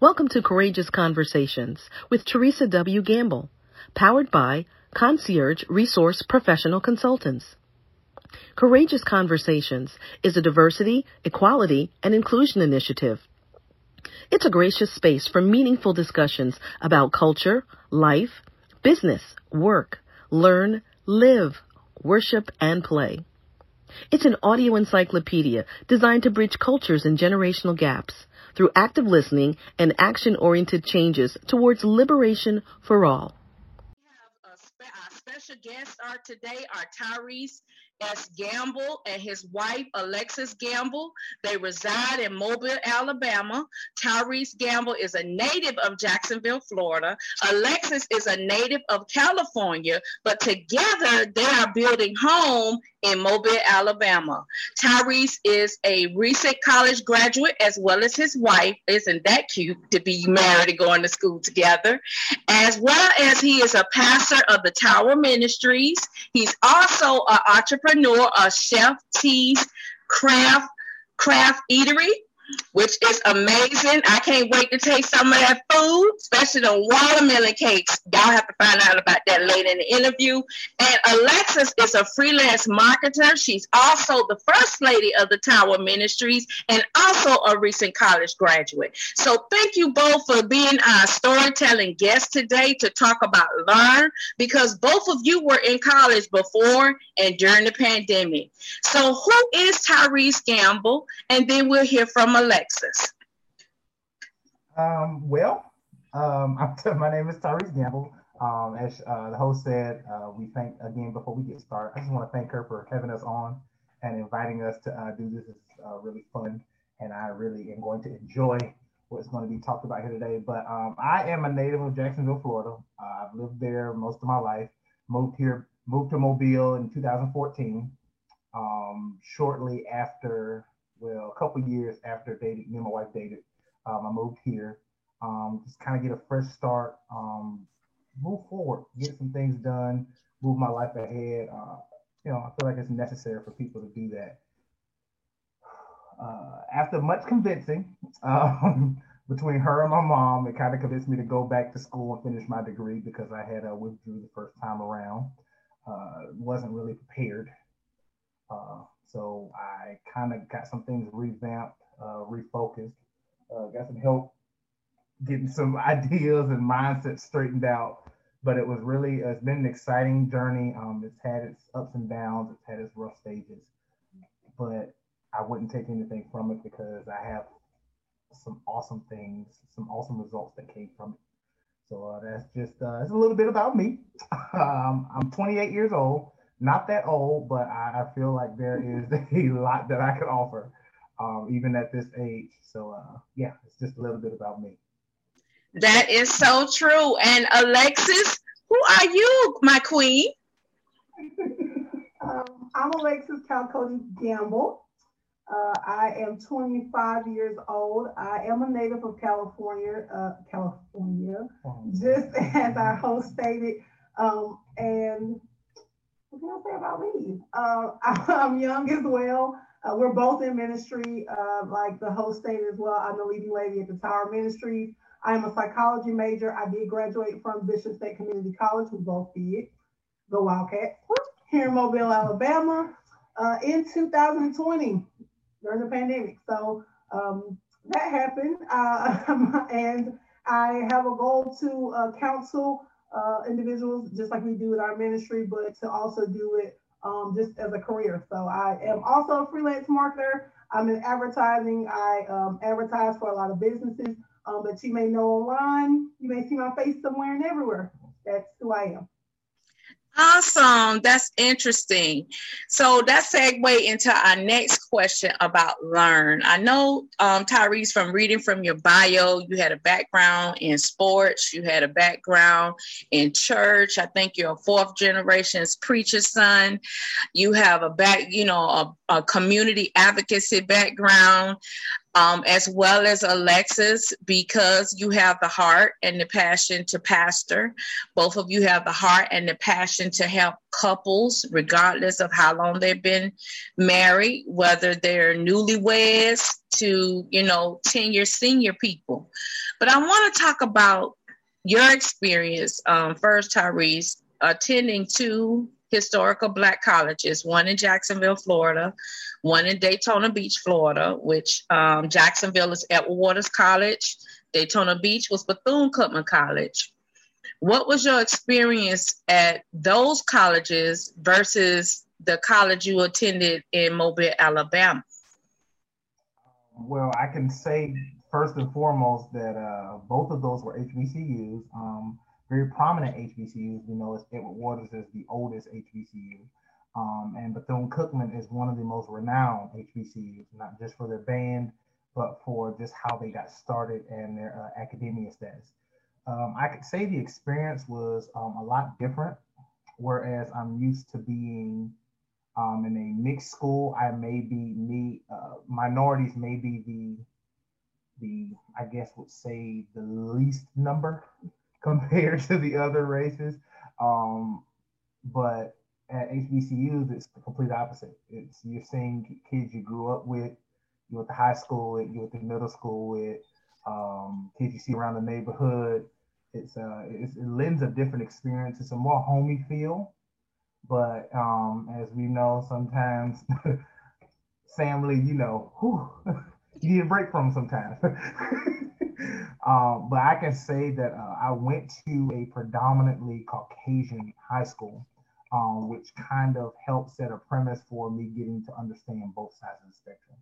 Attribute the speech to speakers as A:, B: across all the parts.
A: Welcome to Courageous Conversations with Teresa W. Gamble, powered by Concierge Resource Professional Consultants. Courageous Conversations is a diversity, equality, and inclusion initiative. It's a gracious space for meaningful discussions about culture, life, business, work, learn, live, worship, and play. It's an audio encyclopedia designed to bridge cultures and generational gaps through active listening and action oriented changes towards liberation for all.
B: Our special guests are today are Tyrese S. Gamble and his wife, Alexis Gamble. They reside in Mobile, Alabama. Tyrese Gamble is a native of Jacksonville, Florida. Alexis is a native of California, but together they are building home in Mobile, Alabama. Tyrese is a recent college graduate as well as his wife. Isn't that cute to be married and going to school together? As well as he is a pastor of the Tower Ministries. He's also an entrepreneur of Chef T's Craft Craft Eatery which is amazing. I can't wait to taste some of that food, especially the watermelon cakes. Y'all have to find out about that later in the interview. And Alexis is a freelance marketer. She's also the first lady of the Tower Ministries and also a recent college graduate. So thank you both for being our storytelling guest today to talk about Learn because both of you were in college before and during the pandemic. So who is Tyrese Gamble? And then we'll hear from Alexis?
C: Um, well, um, my name is Tyrese Gamble. Um, as uh, the host said, uh, we thank again before we get started. I just want to thank her for having us on and inviting us to uh, do this. It's uh, really fun, and I really am going to enjoy what's going to be talked about here today. But um, I am a native of Jacksonville, Florida. I've lived there most of my life. Moved here, moved to Mobile in 2014. Um, shortly after well, a couple years after dating, me and my wife dated, um, I moved here, um, just kind of get a fresh start, um, move forward, get some things done, move my life ahead. Uh, you know, I feel like it's necessary for people to do that. Uh, after much convincing um, between her and my mom, it kind of convinced me to go back to school and finish my degree because I had uh, withdrew the first time around. Uh, wasn't really prepared. Uh, so I kind of got some things revamped, uh, refocused, uh, got some help getting some ideas and mindsets straightened out. But it was really, it's been an exciting journey. Um, it's had its ups and downs, it's had its rough stages, but I wouldn't take anything from it because I have some awesome things, some awesome results that came from it. So uh, that's just uh, it's a little bit about me. um, I'm 28 years old not that old, but I, I feel like there is a lot that I could offer, um, even at this age. So uh, yeah, it's just a little bit about me.
B: That is so true. And Alexis, who are you, my queen?
D: um, I'm Alexis Calcody Gamble. Uh, I am 25 years old. I am a native of California, uh, California, oh. just as our host stated. Um, and what can I say about me? Uh, I'm young as well. Uh, we're both in ministry, uh, like the host stated as well. I'm the leading lady at the Tower Ministries. I am a psychology major. I did graduate from Bishop State Community College. We both did. The Wildcats here in Mobile, Alabama, uh, in 2020 during the pandemic. So um, that happened, uh, and I have a goal to uh, counsel uh, individuals, just like we do with our ministry, but to also do it um, just as a career. So I am also a freelance marketer. I'm in advertising. I um, advertise for a lot of businesses, um, but you may know online. You may see my face somewhere and everywhere. That's who I am.
B: Awesome. That's interesting. So that segue into our next question about learn. I know, um, Tyrese, from reading from your bio, you had a background in sports, you had a background in church. I think you're a fourth generation's preacher's son. You have a back, you know, a, a community advocacy background um, as well as Alexis, because you have the heart and the passion to pastor. Both of you have the heart and the passion to help couples, regardless of how long they've been married, whether they're newlyweds to, you know, 10 year senior people. But I want to talk about your experience um, first, Tyrese, attending two historical black colleges, one in Jacksonville, Florida, one in Daytona Beach, Florida, which um, Jacksonville is Edward Waters College, Daytona Beach was Bethune Cookman College. What was your experience at those colleges versus the college you attended in Mobile, Alabama?
C: Well, I can say first and foremost that uh, both of those were HBCUs. Um, very prominent HBCUs. We know Edward Waters is the oldest HBCU. Um, and Bethune Cookman is one of the most renowned HBCUs, not just for their band, but for just how they got started and their uh, academia status. Um, I could say the experience was um, a lot different, whereas I'm used to being um, in a mixed school. I may be me uh, minorities may be the the I guess would say the least number compared to the other races. Um, but at HBCUs, it's the complete opposite. It's you're seeing kids you grew up with, you went to high school with, you went to middle school with, um, kids you see around the neighborhood. It's, uh, it's, it lends a different experience. It's a more homey feel. But um, as we know, sometimes family, you know, whew, you need a break from sometimes. um, but I can say that uh, I went to a predominantly Caucasian high school, um, which kind of helped set a premise for me getting to understand both sides of the spectrum.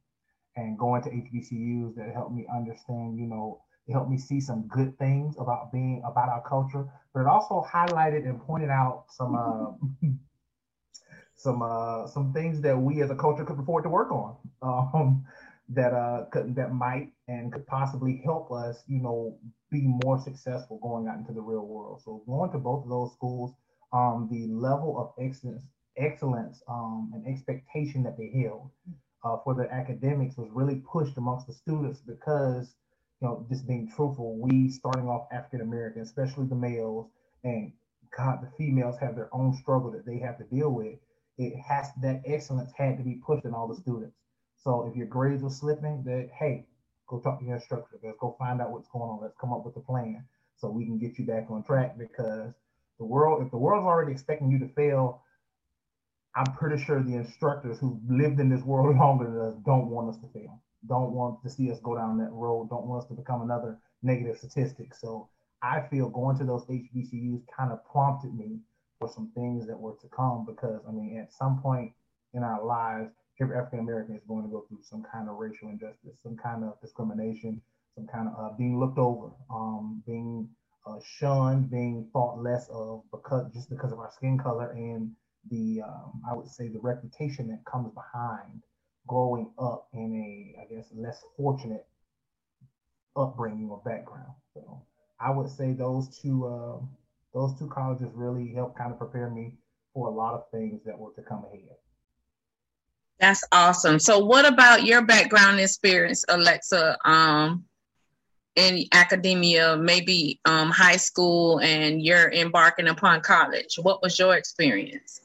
C: And going to HBCUs that helped me understand, you know, it helped me see some good things about being about our culture, but it also highlighted and pointed out some uh, some uh, some things that we as a culture could afford to work on. Um, that uh could, that might and could possibly help us, you know, be more successful going out into the real world. So going to both of those schools, um, the level of excellence, excellence, um, and expectation that they held uh, for the academics was really pushed amongst the students because, you know, just being truthful, we starting off African American, especially the males, and God, the females have their own struggle that they have to deal with. It has that excellence had to be pushed in all the students. So if your grades are slipping, that hey, go talk to your instructor. Let's go find out what's going on. Let's come up with a plan so we can get you back on track because the world, if the world's already expecting you to fail, I'm pretty sure the instructors who lived in this world longer than us don't want us to fail. Don't want to see us go down that road. Don't want us to become another negative statistic. So I feel going to those HBCUs kind of prompted me for some things that were to come because I mean, at some point in our lives, every African American is going to go through some kind of racial injustice, some kind of discrimination, some kind of uh, being looked over, um, being uh, shunned, being thought less of because just because of our skin color and the um, I would say the reputation that comes behind growing up in a I guess less fortunate upbringing or background. So I would say those two uh, those two colleges really helped kind of prepare me for a lot of things that were to come ahead.
B: That's awesome. So, what about your background experience, Alexa, um, in academia, maybe um, high school, and you're embarking upon college? What was your experience?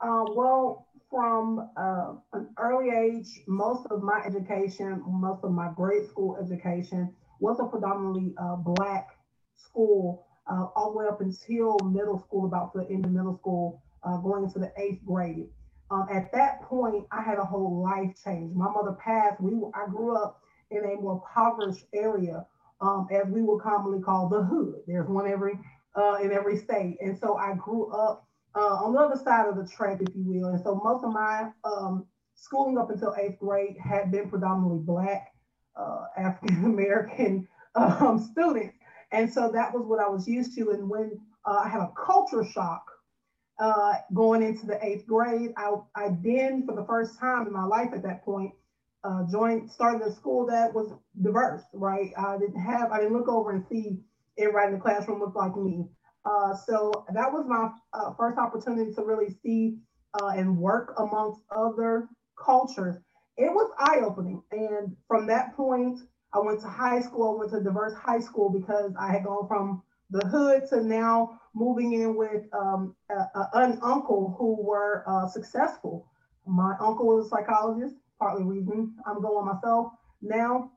D: Uh, well, from uh, an early age, most of my education, most of my grade school education was a predominantly uh, Black school, uh, all the way up until middle school, about the end of middle school, uh, going into the eighth grade. Um, at that point, I had a whole life change. My mother passed. We I grew up in a more impoverished area, um, as we would commonly call the hood. There's one every uh, in every state, and so I grew up uh, on the other side of the track, if you will. And so most of my um, schooling up until eighth grade had been predominantly Black, uh, African American um, students, and so that was what I was used to. And when uh, I had a culture shock uh, going into the eighth grade. I, I then, for the first time in my life at that point, uh, joined, started a school that was diverse, right? I didn't have, I didn't look over and see everybody in the classroom look like me. Uh, so that was my uh, first opportunity to really see uh, and work amongst other cultures. It was eye opening. And from that point, I went to high school, I went to diverse high school because I had gone from the hood to now moving in with um, a, a, an uncle who were uh, successful. My uncle was a psychologist, partly reason I'm going myself now.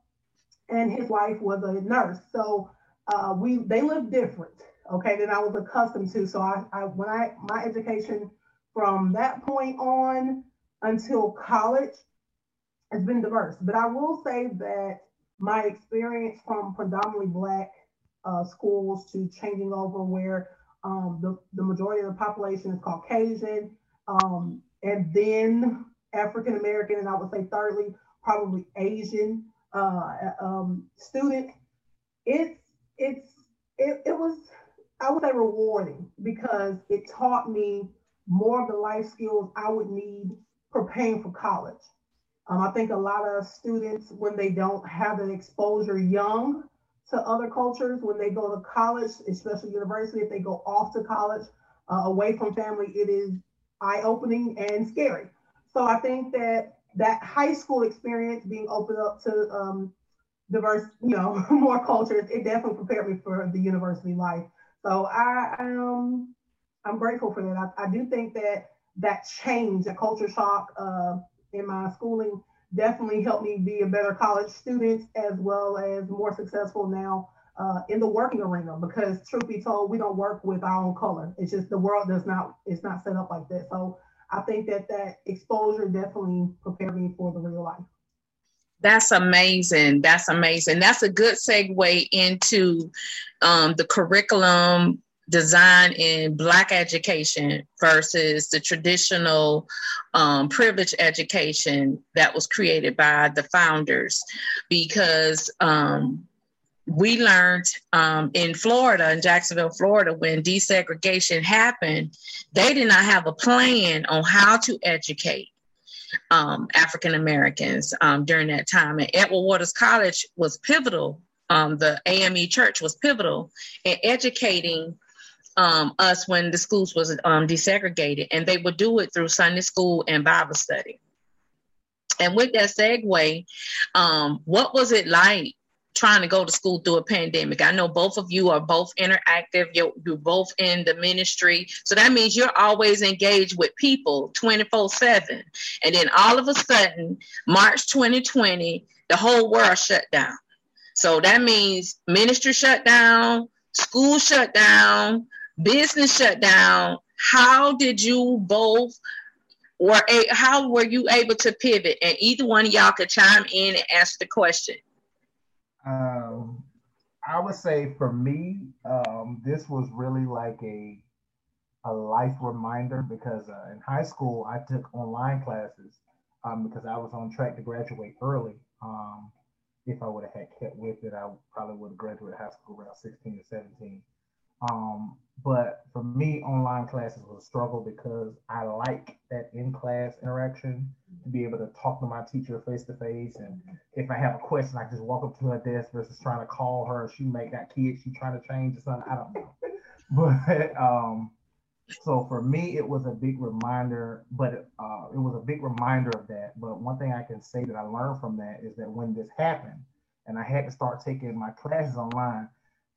D: and his wife was a nurse. So uh, we they lived different, okay, than I was accustomed to. So I, I when I my education from that point on until college has been diverse. But I will say that my experience from predominantly black uh, schools to changing over where um, the, the majority of the population is Caucasian, um, and then African American, and I would say thirdly, probably Asian uh, um, student. It's it's it, it was I would say rewarding because it taught me more of the life skills I would need preparing for college. Um, I think a lot of students, when they don't have an exposure young to other cultures, when they go to college, especially university, if they go off to college uh, away from family, it is eye opening and scary. So I think that that high school experience being opened up to um, diverse, you know, more cultures, it definitely prepared me for the university life. So I, um, I'm grateful for that. I, I do think that that change, that culture shock uh, in my schooling, definitely helped me be a better college student as well as more successful now uh, in the working arena. Because truth be told, we don't work with our own color. It's just the world does not. It's not set up like that. So I think that that exposure definitely prepared me for the real life.
B: That's amazing. That's amazing. That's a good segue into um, the curriculum design in Black education versus the traditional um, privileged education that was created by the founders. Because um, we learned um, in Florida, in Jacksonville, Florida, when desegregation happened, they did not have a plan on how to educate um, African Americans um, during that time. And Edward Waters College was pivotal. Um, the AME Church was pivotal in educating um, us when the schools was um, desegregated, and they would do it through Sunday school and Bible study. And with that segue, what was it like trying to go to school through a pandemic? I know both of you are both interactive. You're, you're both in the ministry, so that means you're always engaged with people 24 seven. And then all of a sudden, March 2020, the whole world shut down. So that means ministry shut down, school shut down, business shut down. How did you both were a, how were you able to pivot? And either one of y'all could chime in and answer the question.
C: Um, I would say for me, um, this was really like a a life reminder because uh, in high school I took online classes um, because I was on track to graduate early. Um, if I would have had kept with it, I probably would have graduated high school around 16 or 17. Um, but for me, online classes was a struggle because I like that in-class interaction to be able to talk to my teacher face to face. And if I have a question, I just walk up to her desk versus trying to call her. She make that kid, she trying to change or something. I don't know. But um, so for me, it was a big reminder, but uh, it was a big reminder of that. But one thing I can say that I learned from that is that when this happened and I had to start taking my classes online,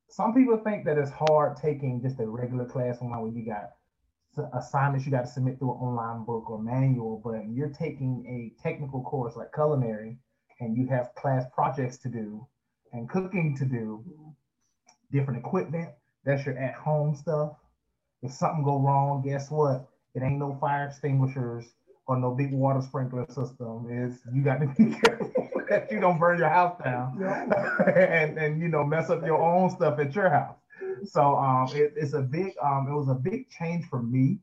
C: some people think that it's hard taking just a regular class online where you got assignments you got to submit through an online book or manual, but you're taking a technical course like culinary and you have class projects to do and cooking to do, different equipment, that's your at home stuff. If something go wrong, guess what? It ain't no fire extinguishers or no big water sprinkler system. Is you got to be careful that you don't burn your house down and, and you know mess up your own stuff at your house. So um, it, it's a big um, it was a big change for me.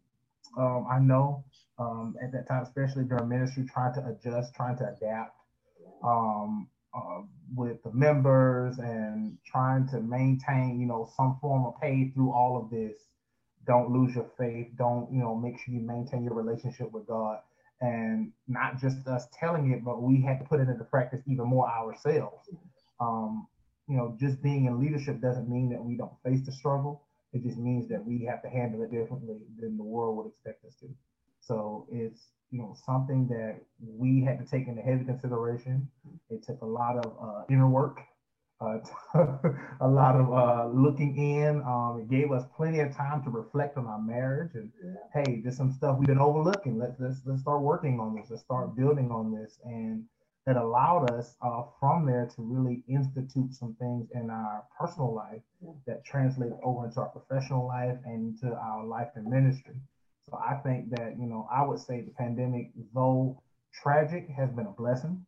C: Um, I know um, at that time, especially during ministry, trying to adjust, trying to adapt um, uh, with the members and trying to maintain, you know, some form of pay through all of this. Don't lose your faith. Don't, you know, make sure you maintain your relationship with God and not just us telling it, but we had to put it into practice even more ourselves. Um, you know, just being in leadership doesn't mean that we don't face the struggle. It just means that we have to handle it differently than the world would expect us to. So it's you know something that we had to take into heavy consideration. It took a lot of uh, inner work uh, a lot of uh, looking in. Um, it gave us plenty of time to reflect on our marriage and yeah. hey, there's some stuff we've been overlooking. Let's let's let's start working on this. Let's start building on this. And that allowed us uh, from there to really institute some things in our personal life that translate over into our professional life and into our life and ministry. So I think that, you know, I would say the pandemic, though tragic, has been a blessing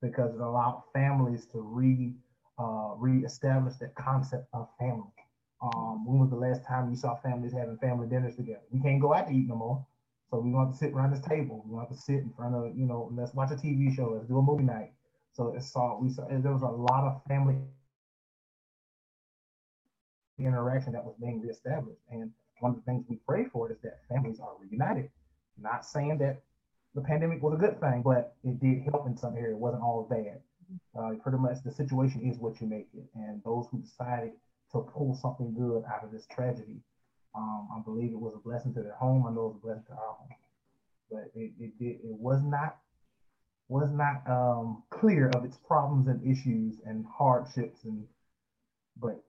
C: because it allowed families to re uh, reestablish that concept of family. Um, when was the last time you saw families having family dinners together? We can't go out to eat no more. So we want to sit around this table. We want to sit in front of, you know, let's watch a TV show. Let's do a movie night. So it saw we saw there was a lot of family interaction that was being reestablished. And one of the things we pray for is that families are reunited. Not saying that the pandemic was a good thing, but it did help in some area. It wasn't all bad. Uh, pretty much the situation is what you make it. And those who decided to pull something good out of this tragedy um, I believe it was a blessing to their home. I know it was a blessing to our home, but it it, it, it was not was not um, clear of its problems and issues and hardships and but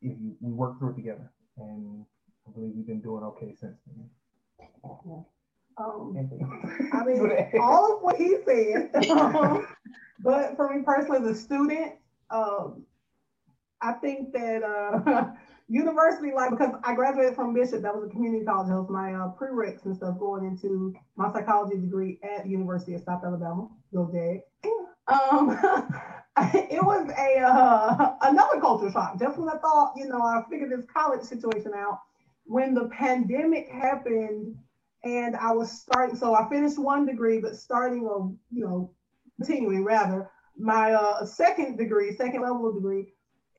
C: if you we work through it together and I believe we've been doing okay since then.
D: Um, I mean, all of what he said, but for me personally, as a student, um, I think that uh, university life because I graduated from Bishop. That was a community college. That was my uh, prereqs and stuff going into my psychology degree at the University of South Alabama. Go Jag. Um, it was a uh, another culture shock. Just when I thought, you know, I figured this college situation out, when the pandemic happened, and I was starting. So I finished one degree, but starting or you know, continuing rather my uh, second degree, second level of degree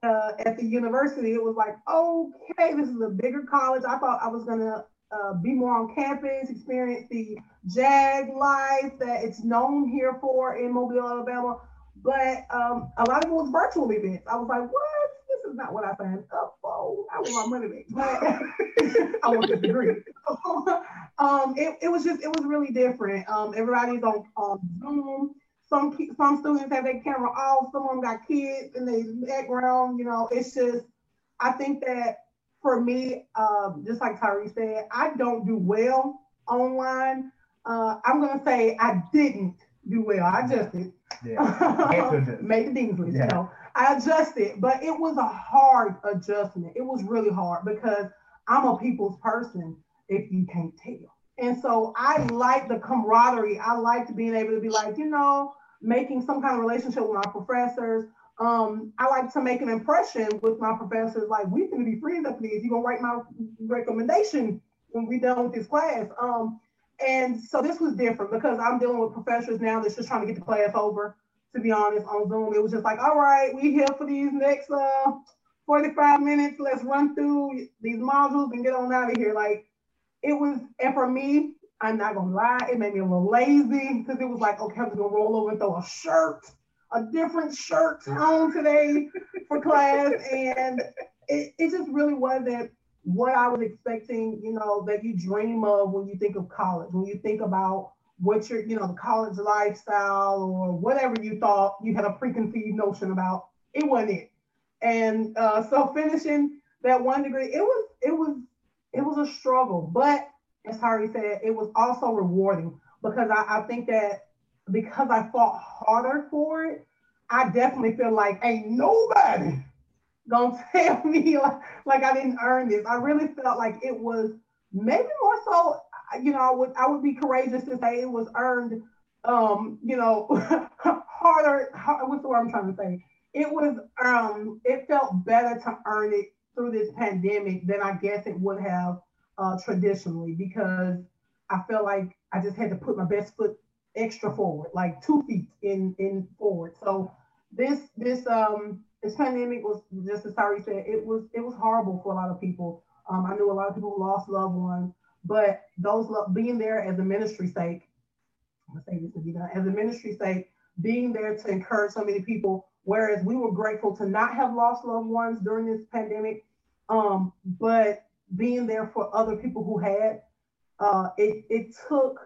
D: uh, at the university, it was like, okay, this is a bigger college. I thought I was gonna uh, be more on campus, experience the JAG life that it's known here for in Mobile, Alabama. But um, a lot of it was virtual events. I was like, what? This is not what I signed up for. I want my money back, I want the degree. um, it, it was just, it was really different. Um, everybody's on, on Zoom some some students have their camera off. Some of them got kids in the background. You know, it's just I think that for me, um, just like Tyree said, I don't do well online. Uh, I'm gonna say I didn't do well. I adjusted. Yeah. Made the Dingsley, yeah. you know. I adjusted, but it was a hard adjustment. It was really hard because I'm a people's person, if you can't tell. And so I like the camaraderie. I liked being able to be like, you know, making some kind of relationship with my professors. Um, I like to make an impression with my professors, like we can be friends after this. You're gonna write my recommendation when we're done with this class. Um, and so this was different because I'm dealing with professors now that's just trying to get the class over. To be honest, on Zoom, it was just like, all right, we here for these next uh 45 minutes. Let's run through these modules and get on out of here. Like it was, and for me, I'm not gonna lie, it made me a little lazy because it was like, okay, I'm just gonna roll over and throw a shirt, a different shirt on today for class. And it, it just really wasn't what I was expecting, you know, that you dream of when you think of college, when you think about what your, you know, the college lifestyle or whatever you thought you had a preconceived notion about. It wasn't it. And uh, so finishing that one degree, it was, it was, it was a struggle, but as Harry said, it was also rewarding because I, I think that because I fought harder for it, I definitely feel like ain't nobody gonna tell me like, like I didn't earn this. I really felt like it was maybe more so, you know, I would I would be courageous to say it was earned um, you know, harder, what's the word I'm trying to say? It was um it felt better to earn it through this pandemic than I guess it would have uh, traditionally because I felt like I just had to put my best foot extra forward, like two feet in in forward. So this this um this pandemic was just as Sari said, it was it was horrible for a lot of people. Um, I knew a lot of people lost loved ones, but those lo- being there as a ministry sake, I'm gonna say this to be done as a ministry sake, being there to encourage so many people. Whereas we were grateful to not have lost loved ones during this pandemic, um, but being there for other people who had, uh, it, it took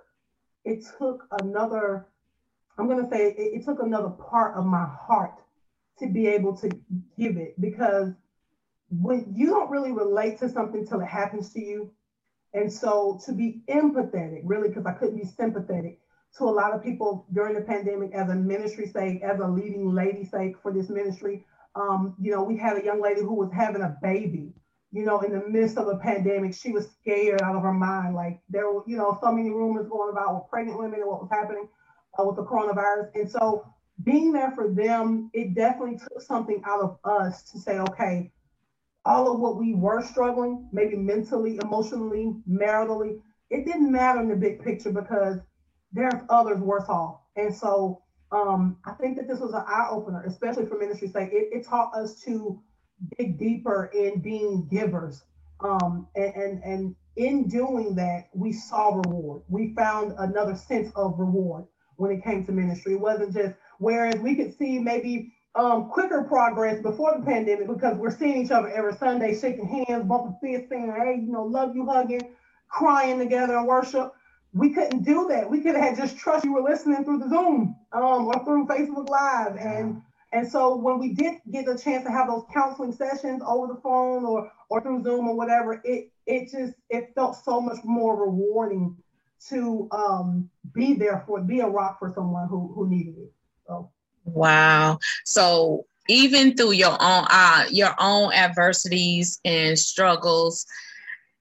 D: it took another, I'm gonna say it, it took another part of my heart to be able to give it because when you don't really relate to something till it happens to you. And so to be empathetic, really, because I couldn't be sympathetic, to a lot of people during the pandemic as a ministry sake, as a leading lady sake for this ministry. Um, you know, we had a young lady who was having a baby, you know, in the midst of a pandemic. She was scared out of her mind. Like there were, you know, so many rumors going about with pregnant women and what was happening uh, with the coronavirus. And so being there for them, it definitely took something out of us to say, okay, all of what we were struggling, maybe mentally, emotionally, maritally, it didn't matter in the big picture because there's others worse off. And so um, I think that this was an eye opener, especially for ministry sake. It, it, taught us to dig deeper in being givers. Um, and, and, and in doing that, we saw reward. We found another sense of reward when it came to ministry. It wasn't just, whereas we could see maybe um, quicker progress before the pandemic because we're seeing each other every Sunday, shaking hands, bumping fists, saying, hey, you know, love you, hugging, crying together in worship we couldn't do that. We could have just trust you were listening through the Zoom um, or through Facebook Live. And and so when we did get a chance to have those counseling sessions over the phone or or through Zoom or whatever, it it just it felt so much more rewarding to um, be there for be a rock for someone who who needed it. So
B: wow. So even through your own uh, your own adversities and struggles,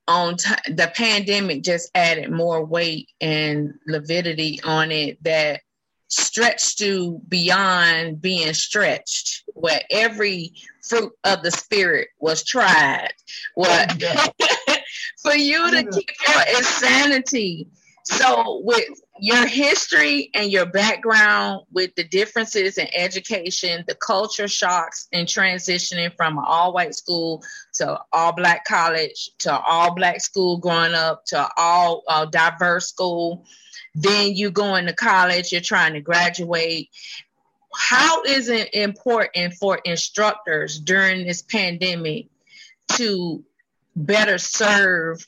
B: on t- the pandemic just added more weight and lividity on it that stretched you beyond being stretched where every fruit of the spirit was tried. What for you to keep your insanity so with your history and your background with the differences in education, the culture shocks and transitioning from an all white school to all black college to all black school growing up to all uh, diverse school. Then you go into college, you're trying to graduate. How is it important for instructors during this pandemic to better serve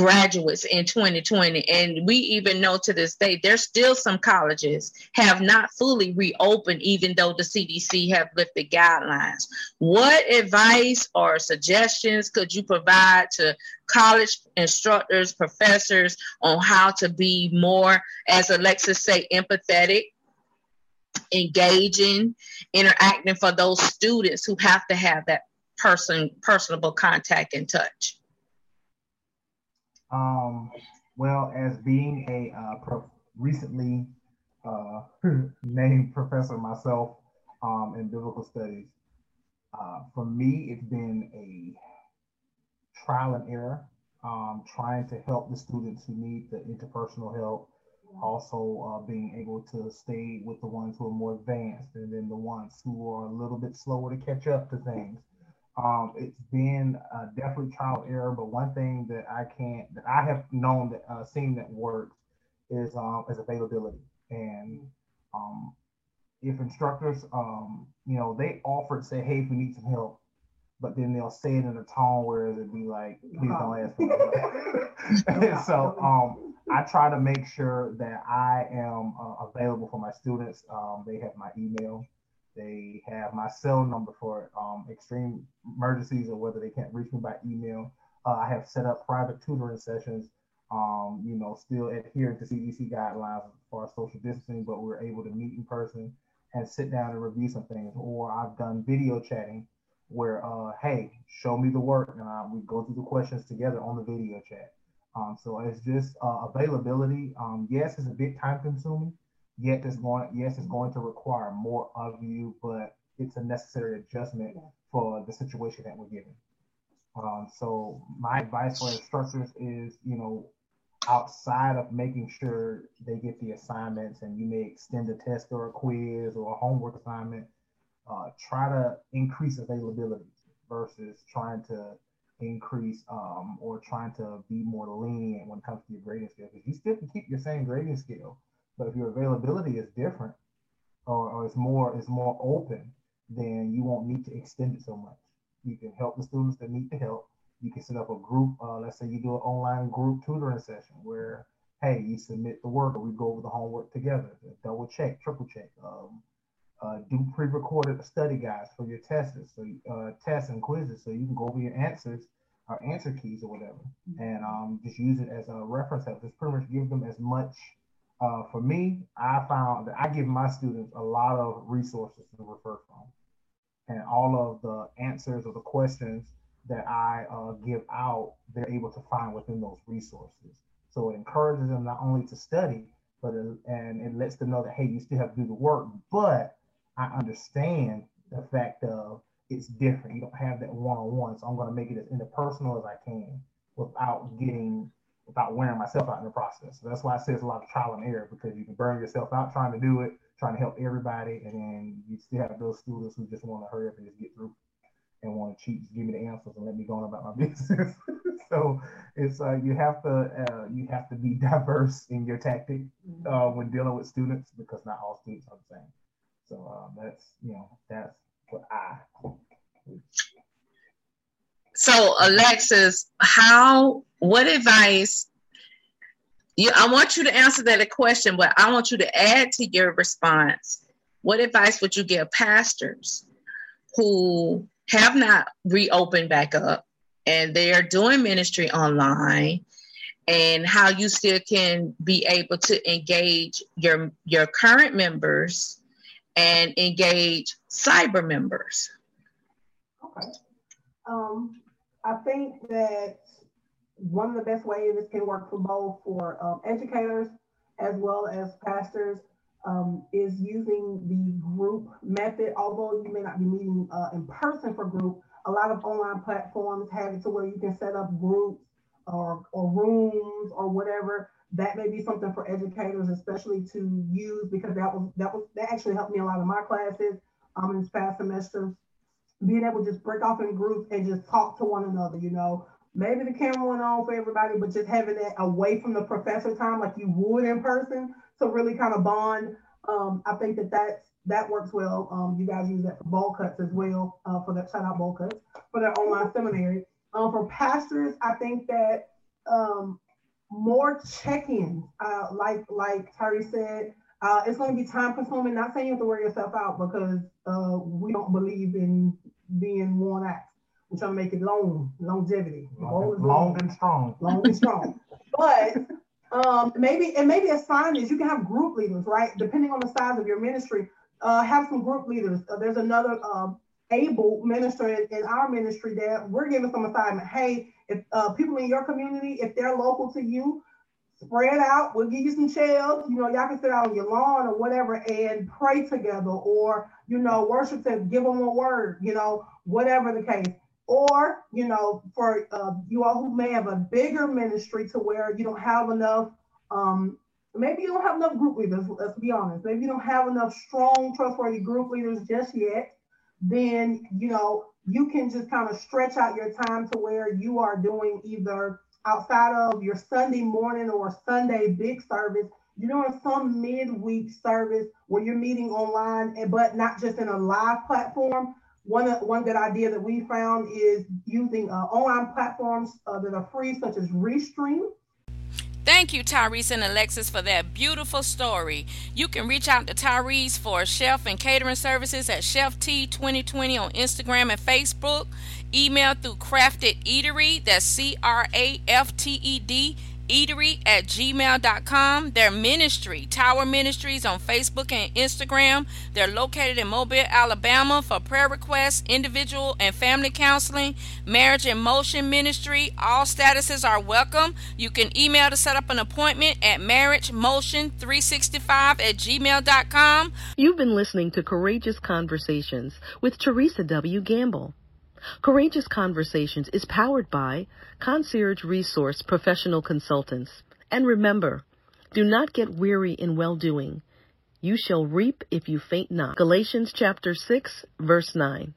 B: graduates in 2020 and we even know to this day there's still some colleges have not fully reopened even though the cdc have lifted guidelines. What advice or suggestions could you provide to college instructors professors on how to be more as alexis say empathetic engaging interacting for those students who have to have that person personable contact and touch
C: um, well, as being a uh, pro- recently uh, named professor myself um, in biblical studies, uh, for me, it's been a trial and error, um, trying to help the students who need the interpersonal help, also uh, being able to stay with the ones who are more advanced and then the ones who are a little bit slower to catch up to things. Um, it's been uh, definitely trial and error, but one thing that I can't, that I have known that uh, seen that works is um, is availability. And um, if instructors, um, you know, they offer to say, hey, if we need some help, but then they'll say it in a tone where it'd be like, please don't ask for help. so um, I try to make sure that I am uh, available for my students. Um, they have my email. They have my cell number for um, extreme emergencies or whether they can't reach me by email. Uh, I have set up private tutoring sessions, um, you know, still adhering to CDC guidelines for social distancing, but we're able to meet in person and sit down and review some things. Or I've done video chatting where, uh, hey, show me the work, and I, we go through the questions together on the video chat. Um, so it's just uh, availability. Um, yes, it's a bit time consuming, Yet it's going, yes, it's going to require more of you, but it's a necessary adjustment for the situation that we're given. Um, so my advice for instructors is, you know, outside of making sure they get the assignments and you may extend a test or a quiz or a homework assignment, uh, try to increase availability versus trying to increase um, or trying to be more lenient when it comes to your grading scale. Because you still can keep your same grading scale, but if your availability is different or, or it's more it's more open, then you won't need to extend it so much. You can help the students that need the help. You can set up a group. Uh, let's say you do an online group tutoring session where, hey, you submit the work or we go over the homework together. Double check, triple check. Um, uh, do pre-recorded study guides for your tests, so uh, tests and quizzes, so you can go over your answers or answer keys or whatever, and um, just use it as a reference help. Just pretty much give them as much Uh, for me, I found that I give my students a lot of resources to refer from, and all of the answers or the questions that I uh, give out, they're able to find within those resources. So it encourages them not only to study, but it, and it lets them know that hey, you still have to do the work, but I understand the fact of it's different. You don't have that one-on-one, so I'm going to make it as interpersonal as I can without getting without wearing myself out in the process. So that's why I say it's a lot of trial and error because you can burn yourself out trying to do it, trying to help everybody, and then you still have those students who just want to hurry up and just get through and want to cheat, just give me the answers and let me go on about my business. so it's uh, you have to uh, you have to be diverse in your tactic uh, when dealing with students because not all students are the same. So uh, that's you know that's what I.
B: So Alexis, how what advice? You, I want you to answer that question, but I want you to add to your response. What advice would you give pastors who have not reopened back up and they're doing ministry online and how you still can be able to engage your your current members and engage cyber members
D: okay um, i think that one of the best ways this can work for both for um, educators as well as pastors um, is using the group method. Although you may not be meeting uh, in person for group, a lot of online platforms have it to where you can set up groups or, or rooms or whatever. That may be something for educators, especially to use because that was that was that actually helped me a lot in my classes um, in this past semester. Being able to just break off in groups and just talk to one another, you know, maybe the camera went on for everybody, but just having it away from the professor time like you would in person to really kind of bond. Um, I think that that's, that works well. Um, you guys use that for bowl cuts as well, uh, for that shout out bowl cuts for their online seminary. Um, for pastors, I think that um, more check-ins, uh, like like Terry said, uh, it's going to be time consuming. Not saying you have to wear yourself out because uh, we don't believe in being worn out. We're trying to make it long, longevity.
C: Long, long and strong.
D: Long and strong. but um, maybe and maybe a sign is you can have group leaders, right? Depending on the size of your ministry, uh, have some group leaders. Uh, there's another um, able minister in, in, our ministry that we're giving some assignment. Hey, if uh, people in your community, if they're local to you, spread out. We'll give you some shells. You know, y'all can sit out on your lawn or whatever and pray together, or you know, worship to give them a word. You know, whatever the case or you know for uh, you all who may have a bigger ministry to where you don't have enough um, maybe you don't have enough group leaders let's be honest. Maybe you don't have enough strong trustworthy group leaders just yet. Then you know you can just kind of stretch out your time to where you are doing either outside of your sunday morning or sunday big service. You're doing some midweek service where you're meeting online but not just in a live platform one, one good idea that we found is using uh, online platforms uh, that are free, such as Restream.
E: Thank you, Tyrese and Alexis, for that beautiful story. You can reach out to Tyrese for chef and catering services at Chef T 2020 on Instagram and Facebook. Email through Crafted Eatery, that's C R A F T E D eatery at gmail.com. Their ministry, Tower Ministries on Facebook and Instagram. They're located in Mobile, Alabama for prayer requests, individual and family counseling, marriage and motion ministry. All statuses are welcome. You can email to set up an appointment at marriagemotion365 at gmail.com.
A: You've been listening to Courageous Conversations with Teresa W. Gamble. Courageous Conversations is powered by Concierge Resource Professional Consultants. And remember, do not get weary in well doing. You shall reap if you faint not. Galatians chapter 6, verse 9.